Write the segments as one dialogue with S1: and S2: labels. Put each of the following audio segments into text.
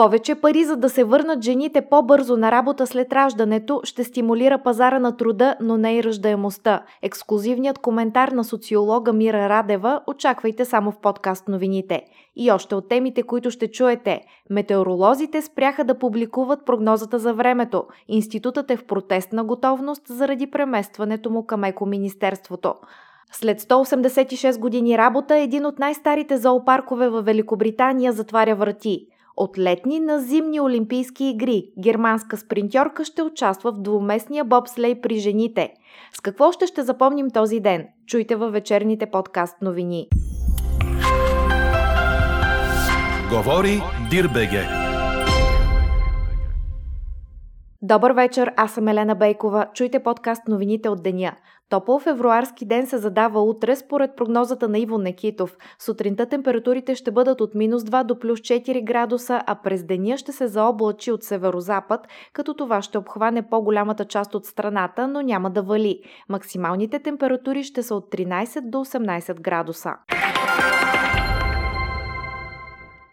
S1: Повече пари, за да се върнат жените по-бързо на работа след раждането, ще стимулира пазара на труда, но не и ръждаемостта. Ексклюзивният коментар на социолога Мира Радева очаквайте само в подкаст новините. И още от темите, които ще чуете. Метеоролозите спряха да публикуват прогнозата за времето. Институтът е в протестна готовност заради преместването му към екоминистерството. След 186 години работа, един от най-старите зоопаркове в Великобритания затваря врати. От летни на зимни Олимпийски игри германска спринтьорка ще участва в двуместния бобслей при жените. С какво ще ще запомним този ден? Чуйте във вечерните подкаст новини.
S2: Говори Дирбеге.
S1: Добър вечер, аз съм Елена Бейкова. Чуйте подкаст новините от деня. Топъл февруарски ден се задава утре според прогнозата на Иво Некитов. Сутринта температурите ще бъдат от минус 2 до плюс 4 градуса, а през деня ще се заоблачи от северозапад, като това ще обхване по-голямата част от страната, но няма да вали. Максималните температури ще са от 13 до 18 градуса.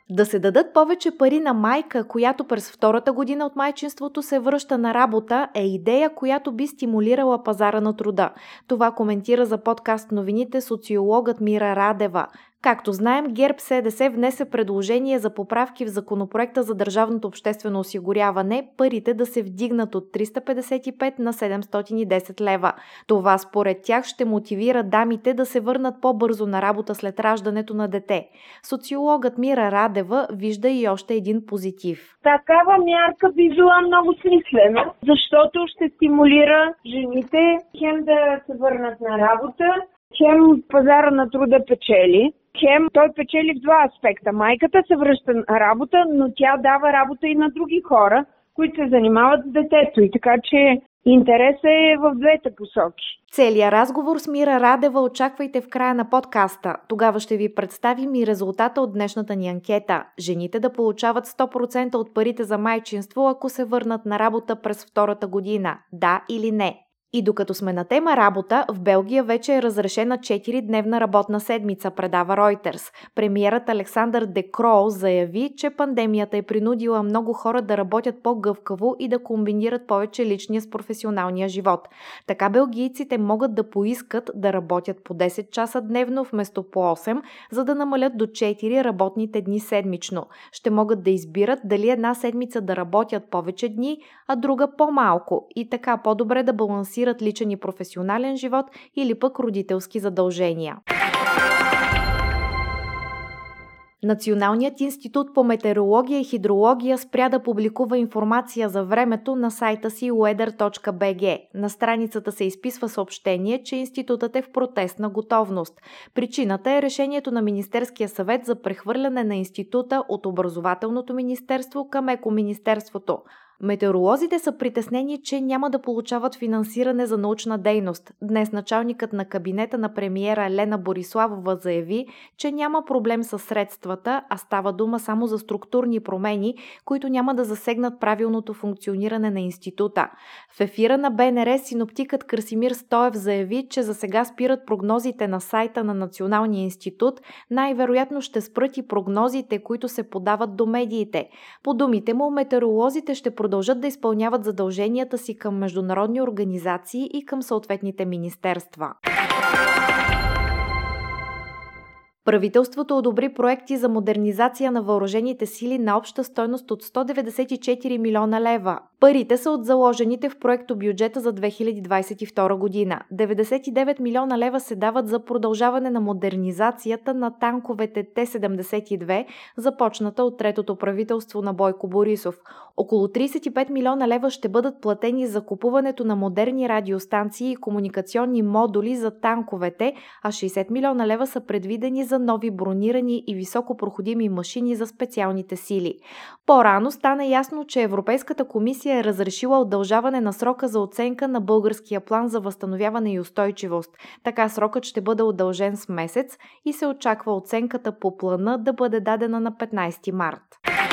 S1: Да се дадат повече пари на майка, която през втората година от майчинството се връща на работа, е идея, която би стимулирала пазара на труда. Това коментира за подкаст новините социологът Мира Радева. Както знаем, ГЕРБ СДС внесе предложение за поправки в законопроекта за държавното обществено осигуряване, парите да се вдигнат от 355 на 710 лева. Това според тях ще мотивира дамите да се върнат по-бързо на работа след раждането на дете. Социологът Мира Радева вижда и още един позитив.
S3: Такава мярка би била много смислена, защото ще стимулира жените хем да се върнат на работа, хем пазара на труда печели, хем той печели в два аспекта. Майката се връща на работа, но тя дава работа и на други хора, които се занимават с детето. И така че интересът е в двете посоки.
S1: Целият разговор с Мира Радева очаквайте в края на подкаста. Тогава ще ви представим и резултата от днешната ни анкета. Жените да получават 100% от парите за майчинство, ако се върнат на работа през втората година. Да или не? И докато сме на тема работа, в Белгия вече е разрешена 4-дневна работна седмица, предава Reuters. Премиерът Александър Декроу заяви, че пандемията е принудила много хора да работят по-гъвкаво и да комбинират повече личния с професионалния живот. Така белгийците могат да поискат да работят по 10 часа дневно вместо по 8, за да намалят до 4 работните дни седмично. Ще могат да избират дали една седмица да работят повече дни, а друга по-малко и така по-добре да балансират балансират личен и професионален живот или пък родителски задължения. Националният институт по метеорология и хидрология спря да публикува информация за времето на сайта си weather.bg. На страницата се изписва съобщение, че институтът е в протестна готовност. Причината е решението на Министерския съвет за прехвърляне на института от Образователното министерство към Екоминистерството. Метеоролозите са притеснени, че няма да получават финансиране за научна дейност. Днес началникът на кабинета на премиера Лена Бориславова заяви, че няма проблем с средствата, а става дума само за структурни промени, които няма да засегнат правилното функциониране на института. В ефира на БНР синоптикът Красимир Стоев заяви, че за сега спират прогнозите на сайта на Националния институт, най-вероятно ще спрат и прогнозите, които се подават до медиите. По думите му, метеоролозите ще да изпълняват задълженията си към международни организации и към съответните министерства. Правителството одобри проекти за модернизация на въоръжените сили на обща стойност от 194 милиона лева. Парите са от заложените в проекто бюджета за 2022 година. 99 милиона лева се дават за продължаване на модернизацията на танковете Т-72, започната от третото правителство на Бойко Борисов. Около 35 милиона лева ще бъдат платени за купуването на модерни радиостанции и комуникационни модули за танковете, а 60 милиона лева са предвидени за нови бронирани и високопроходими машини за специалните сили. По-рано стана ясно, че Европейската комисия е разрешила удължаване на срока за оценка на българския план за възстановяване и устойчивост. Така срокът ще бъде удължен с месец и се очаква оценката по плана да бъде дадена на 15 март.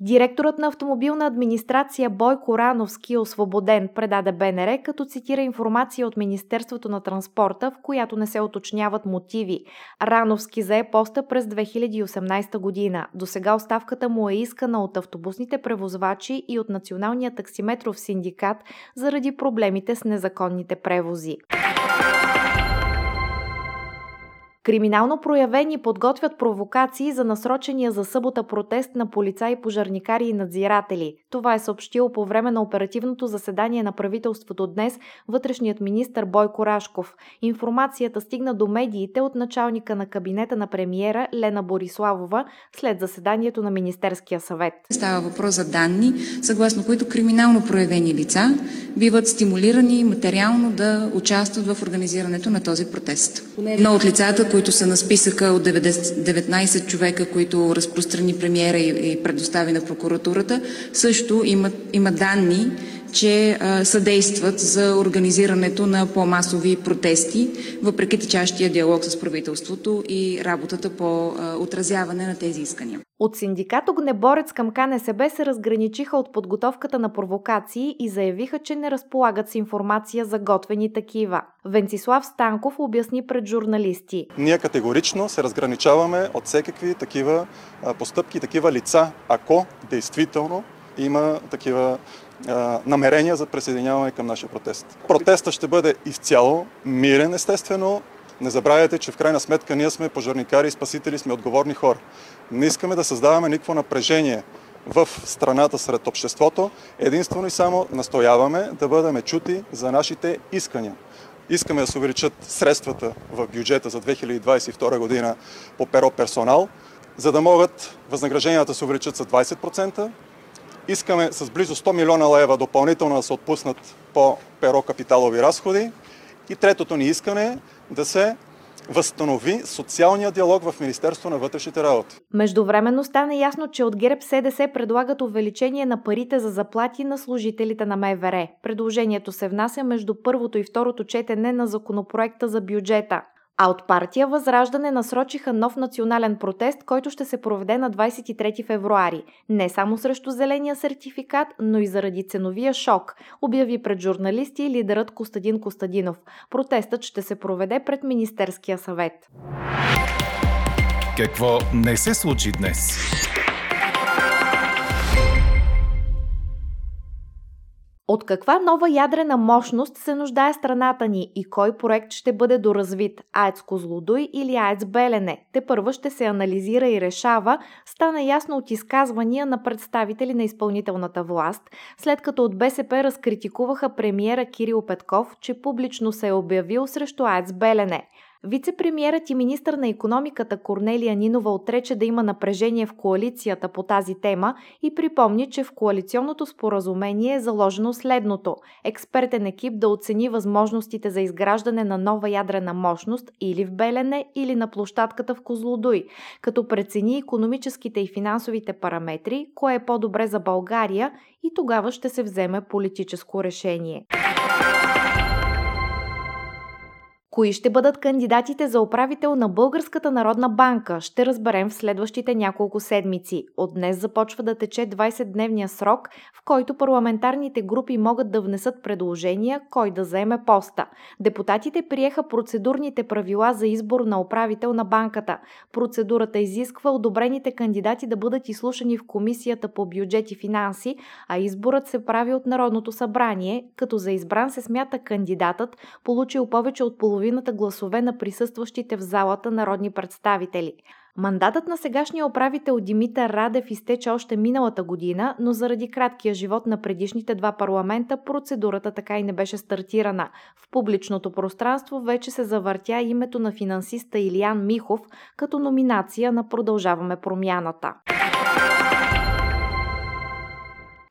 S1: Директорът на автомобилна администрация Бойко Рановски е освободен, предаде БНР, като цитира информация от Министерството на транспорта, в която не се уточняват мотиви. Рановски зае поста през 2018 година. До сега оставката му е искана от автобусните превозвачи и от Националния таксиметров синдикат заради проблемите с незаконните превози. Криминално проявени подготвят провокации за насрочения за събота протест на полицаи, пожарникари и надзиратели. Това е съобщил по време на оперативното заседание на правителството днес вътрешният министр Бойко Рашков. Информацията стигна до медиите от началника на кабинета на премиера Лена Бориславова след заседанието на Министерския съвет.
S4: Става въпрос за данни, съгласно които криминално проявени лица биват стимулирани материално да участват в организирането на този протест. Едно от лицата, които са на списъка от 19 човека, които разпространи премиера и предостави на прокуратурата, също има, има данни, че а, съдействат за организирането на по-масови протести, въпреки течащия диалог с правителството и работата по а, отразяване на тези искания.
S1: От синдикат Огнеборец към КНСБ се разграничиха от подготовката на провокации и заявиха, че не разполагат с информация за готвени такива. Венцислав Станков обясни пред журналисти.
S5: Ние категорично се разграничаваме от всекакви такива постъпки, такива лица, ако действително има такива намерения за присъединяване към нашия протест. Протеста ще бъде изцяло мирен, естествено. Не забравяйте, че в крайна сметка ние сме пожарникари спасители, сме отговорни хора. Не искаме да създаваме никакво напрежение в страната сред обществото. Единствено и само настояваме да бъдем чути за нашите искания. Искаме да се увеличат средствата в бюджета за 2022 година по перо персонал, за да могат възнагражденията да се увеличат с 20%, Искаме с близо 100 милиона лева допълнително да се отпуснат по перо капиталови разходи. И третото ни искане е да се възстанови социалния диалог в Министерство на вътрешните работи.
S1: Междувременно стана ясно, че от ГЕРБ СДС предлагат увеличение на парите за заплати на служителите на МВР. Предложението се внася между първото и второто четене на законопроекта за бюджета. А от партия Възраждане насрочиха нов национален протест, който ще се проведе на 23 февруари. Не само срещу зеления сертификат, но и заради ценовия шок, обяви пред журналисти лидерът Костадин Костадинов. Протестът ще се проведе пред Министерския съвет.
S2: Какво не се случи днес?
S1: От каква нова ядрена мощност се нуждае страната ни и кой проект ще бъде доразвит? АЕЦ Козлодуй или АЕЦ Белене? Те първо ще се анализира и решава, стана ясно от изказвания на представители на изпълнителната власт, след като от БСП разкритикуваха премиера Кирил Петков, че публично се е обявил срещу АЕЦ Белене. Вицепремьерът и министър на економиката Корнелия Нинова отрече да има напрежение в коалицията по тази тема и припомни, че в коалиционното споразумение е заложено следното – експертен екип да оцени възможностите за изграждане на нова ядрена мощност или в Белене, или на площадката в Козлодуй, като прецени економическите и финансовите параметри, кое е по-добре за България и тогава ще се вземе политическо решение. Кои ще бъдат кандидатите за управител на Българската народна банка, ще разберем в следващите няколко седмици. От днес започва да тече 20-дневния срок, в който парламентарните групи могат да внесат предложения кой да заеме поста. Депутатите приеха процедурните правила за избор на управител на банката. Процедурата изисква одобрените кандидати да бъдат изслушани в Комисията по бюджет и финанси, а изборът се прави от Народното събрание, като за избран се смята кандидатът, получил повече от половина половината гласове на присъстващите в залата народни представители. Мандатът на сегашния управител Димитър Радев изтече още миналата година, но заради краткия живот на предишните два парламента процедурата така и не беше стартирана. В публичното пространство вече се завъртя името на финансиста Илиян Михов като номинация на Продължаваме промяната.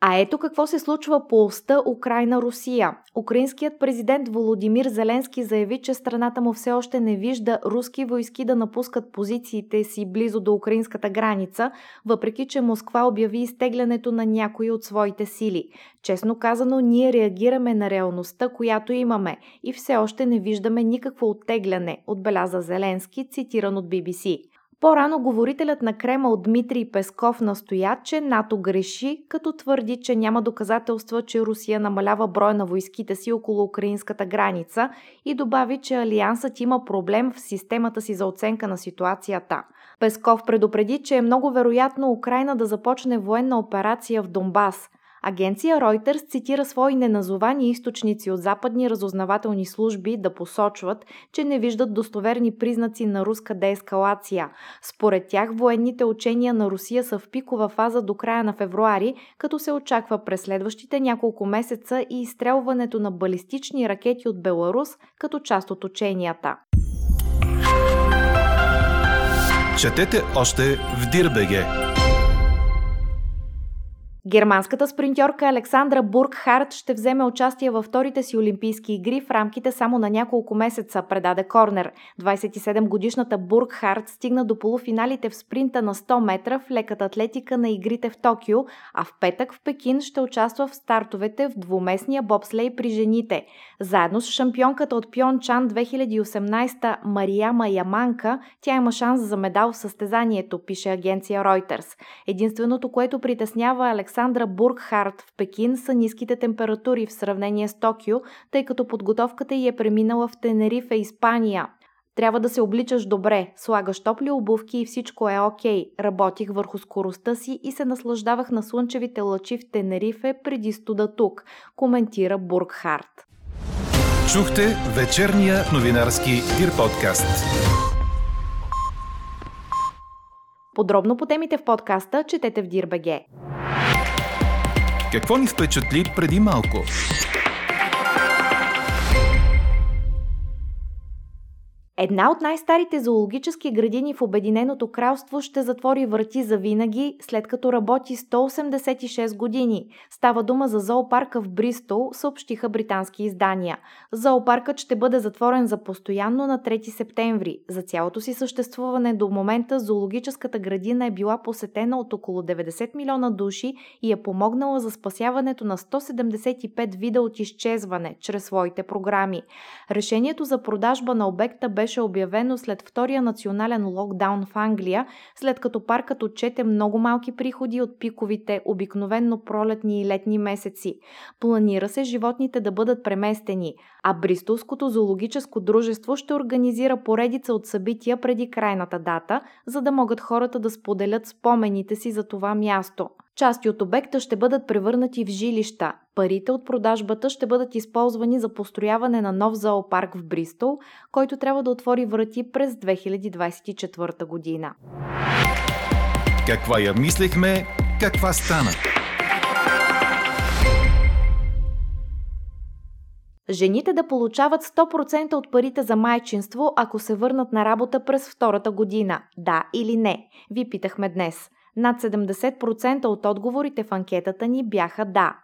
S1: А ето какво се случва по оста Украина-Русия. Украинският президент Володимир Зеленски заяви, че страната му все още не вижда руски войски да напускат позициите си близо до украинската граница, въпреки че Москва обяви изтеглянето на някои от своите сили. Честно казано, ние реагираме на реалността, която имаме и все още не виждаме никакво оттегляне, отбеляза Зеленски, цитиран от BBC. По-рано говорителят на Кремъл Дмитрий Песков настоя, че НАТО греши, като твърди, че няма доказателства, че Русия намалява броя на войските си около украинската граница и добави, че Алиансът има проблем в системата си за оценка на ситуацията. Песков предупреди, че е много вероятно Украина да започне военна операция в Донбас – Агенция Reuters цитира свои неназовани източници от западни разузнавателни служби да посочват, че не виждат достоверни признаци на руска деескалация. Според тях военните учения на Русия са в пикова фаза до края на февруари, като се очаква през следващите няколко месеца и изстрелването на балистични ракети от Беларус като част от ученията.
S2: Четете още в Дирбеге!
S1: Германската спринтьорка Александра Бургхарт ще вземе участие във вторите си Олимпийски игри в рамките само на няколко месеца, предаде Корнер. 27-годишната Бургхарт стигна до полуфиналите в спринта на 100 метра в леката атлетика на игрите в Токио, а в петък в Пекин ще участва в стартовете в двуместния бобслей при жените. Заедно с шампионката от Пьончан 2018 Марияма Яманка, тя има шанс за медал в състезанието, пише агенция Reuters. Единственото, което притеснява Александра Александра Бургхарт в Пекин са ниските температури в сравнение с Токио, тъй като подготовката й е преминала в Тенерифе, Испания. Трябва да се обличаш добре, слагаш топли обувки и всичко е окей. Работих върху скоростта си и се наслаждавах на слънчевите лъчи в Тенерифе преди студа тук, коментира Бургхарт.
S2: Чухте вечерния новинарски Дир подкаст.
S1: Подробно по темите в подкаста четете в Дирбеге.
S2: Какво ни впечатли преди малко?
S1: Една от най-старите зоологически градини в Обединеното кралство ще затвори врати за винаги, след като работи 186 години. Става дума за зоопарка в Бристол, съобщиха британски издания. Зоопаркът ще бъде затворен за постоянно на 3 септември. За цялото си съществуване до момента зоологическата градина е била посетена от около 90 милиона души и е помогнала за спасяването на 175 вида от изчезване чрез своите програми. Решението за продажба на обекта беше беше обявено след втория национален локдаун в Англия, след като паркът отчете много малки приходи от пиковите, обикновенно пролетни и летни месеци. Планира се животните да бъдат преместени, а Бристолското зоологическо дружество ще организира поредица от събития преди крайната дата, за да могат хората да споделят спомените си за това място. Части от обекта ще бъдат превърнати в жилища. Парите от продажбата ще бъдат използвани за построяване на нов зоопарк в Бристол, който трябва да отвори врати през 2024 година.
S2: Каква я мислехме, каква стана?
S1: Жените да получават 100% от парите за майчинство, ако се върнат на работа през втората година. Да или не? Ви питахме днес. Над 70% от отговорите в анкетата ни бяха да.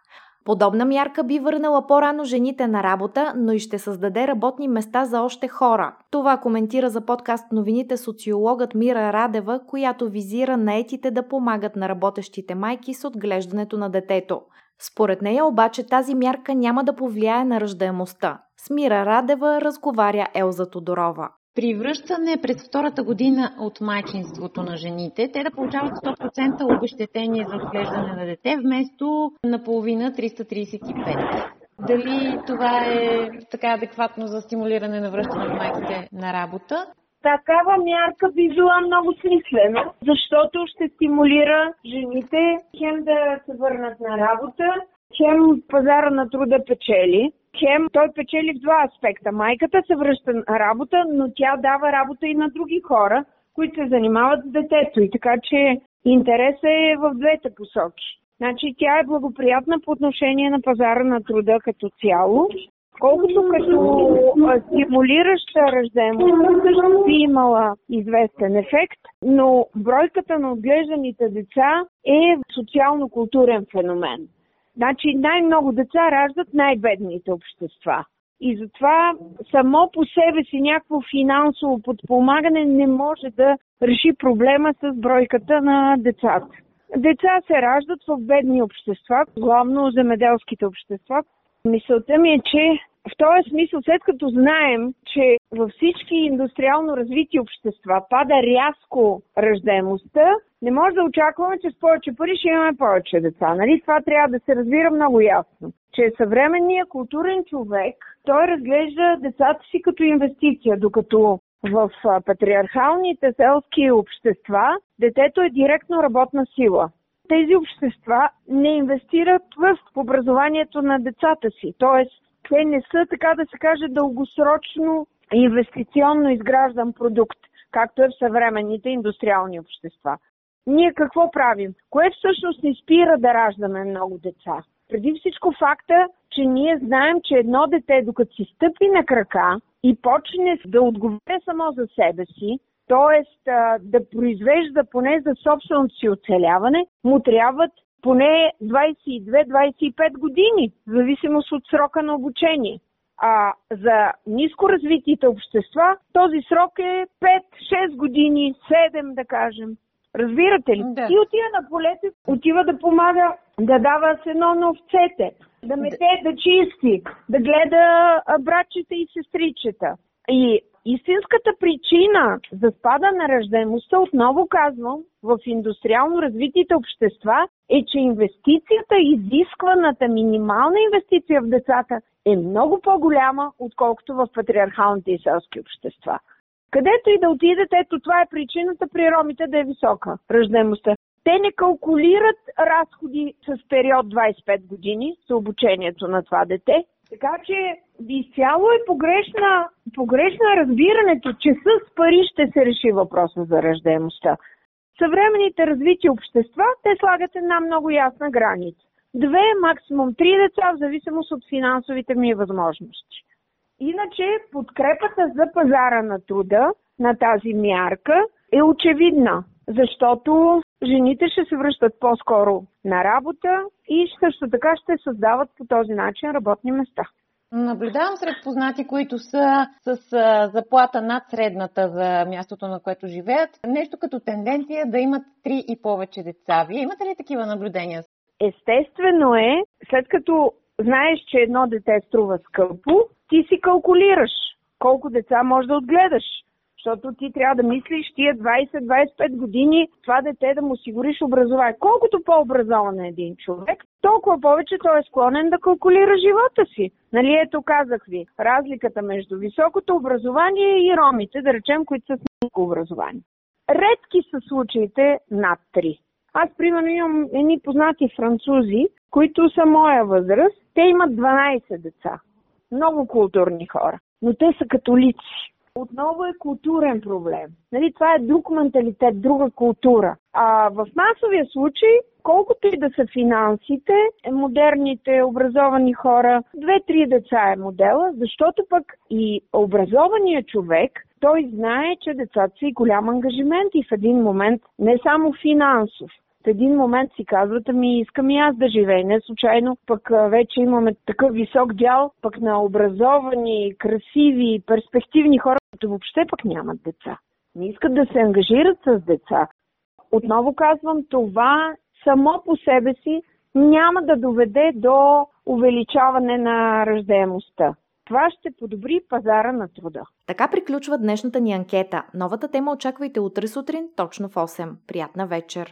S1: Подобна мярка би върнала по-рано жените на работа, но и ще създаде работни места за още хора. Това коментира за подкаст новините социологът Мира Радева, която визира наетите да помагат на работещите майки с отглеждането на детето. Според нея обаче тази мярка няма да повлияе на ръждаемостта. С Мира Радева разговаря Елза Тодорова
S6: при връщане през втората година от майчинството на жените, те да получават 100% обещетение за отглеждане на дете, вместо наполовина 335. Дали това е така адекватно за стимулиране на връщане на майките на работа?
S3: Такава мярка би била много смислена, защото ще стимулира жените хем да се върнат на работа, хем пазара на труда печели, хем той печели в два аспекта. Майката се връща на работа, но тя дава работа и на други хора, които се занимават с детето. И така че интересът е в двете посоки. Значи тя е благоприятна по отношение на пазара на труда като цяло. Колкото като стимулираща раждаемостта би имала известен ефект, но бройката на отглежданите деца е социално-културен феномен. Значи най-много деца раждат най-бедните общества. И затова само по себе си някакво финансово подпомагане не може да реши проблема с бройката на децата. Деца се раждат в бедни общества, главно земеделските общества. Мисълта ми е, че В този смисъл, след като знаем, че във всички индустриално развити общества пада рязко ръждаемостта, не може да очакваме, че с повече пари ще имаме повече деца. Нали? Това трябва да се разбира много ясно. Че съвременният културен човек, той разглежда децата си като инвестиция, докато в патриархалните селски общества детето е директно работна сила. Тези общества не инвестират в образованието на децата си. Тоест, те не са, така да се каже, дългосрочно инвестиционно изграждан продукт, както е в съвременните индустриални общества. Ние какво правим? Кое всъщност ни спира да раждаме много деца? Преди всичко факта, че ние знаем, че едно дете, докато си стъпи на крака и почне да отговаря само за себе си, т.е. да произвежда поне за собственото си оцеляване, му трябват поне 22-25 години, в зависимост от срока на обучение. А за ниско развитите общества този срок е 5-6 години, 7 да кажем. Разбирате ли?
S6: Да.
S3: И отива на полето, отива да помага да дава сено на овцете, да мете, да чисти, да гледа братчета и сестричета. И истинската причина за спада на ръждаемостта, отново казвам, в индустриално развитите общества е, че инвестицията, изискваната минимална инвестиция в децата е много по-голяма, отколкото в патриархалните и селски общества. Където и да отидете, ето това е причината при ромите да е висока ръждаемостта. Те не калкулират разходи с период 25 години за обучението на това дете. Така че изцяло е погрешна, погрешна разбирането, че с пари ще се реши въпроса за ръждаемостта. Съвременните развити общества, те слагат една много ясна граница. Две, максимум три деца, в зависимост от финансовите ми възможности. Иначе подкрепата за пазара на труда на тази мярка е очевидна, защото жените ще се връщат по-скоро на работа и също така ще създават по този начин работни места.
S6: Наблюдавам сред познати, които са с заплата над средната за мястото, на което живеят. Нещо като тенденция да имат три и повече деца. Вие имате ли такива наблюдения?
S3: Естествено е, след като знаеш, че едно дете струва скъпо, ти си калкулираш колко деца можеш да отгледаш. Защото ти трябва да мислиш тия 20-25 години това дете да му осигуриш образование. Колкото по-образован е един човек, толкова повече той е склонен да калкулира живота си. Нали ето казах ви, разликата между високото образование и ромите, да речем, които са с ниско образование. Редки са случаите над 3. Аз, примерно, имам едни познати французи, които са моя възраст. Те имат 12 деца. Много културни хора. Но те са католици. Отново е културен проблем. Нали, това е друг менталитет, друга култура. А в масовия случай, колкото и да са финансите, е модерните, образовани хора, две-три деца е модела, защото пък и образованият човек, той знае, че децата са и голям ангажимент и в един момент не само финансов, в един момент си казват, ами искам и аз да живея. Не случайно пък вече имаме такъв висок дял пък на образовани, красиви, перспективни хора, които въобще пък нямат деца. Не искат да се ангажират с деца. Отново казвам, това само по себе си няма да доведе до увеличаване на ръждаемостта. Това ще подобри пазара на труда.
S1: Така приключва днешната ни анкета. Новата тема очаквайте утре сутрин, точно в 8. Приятна вечер!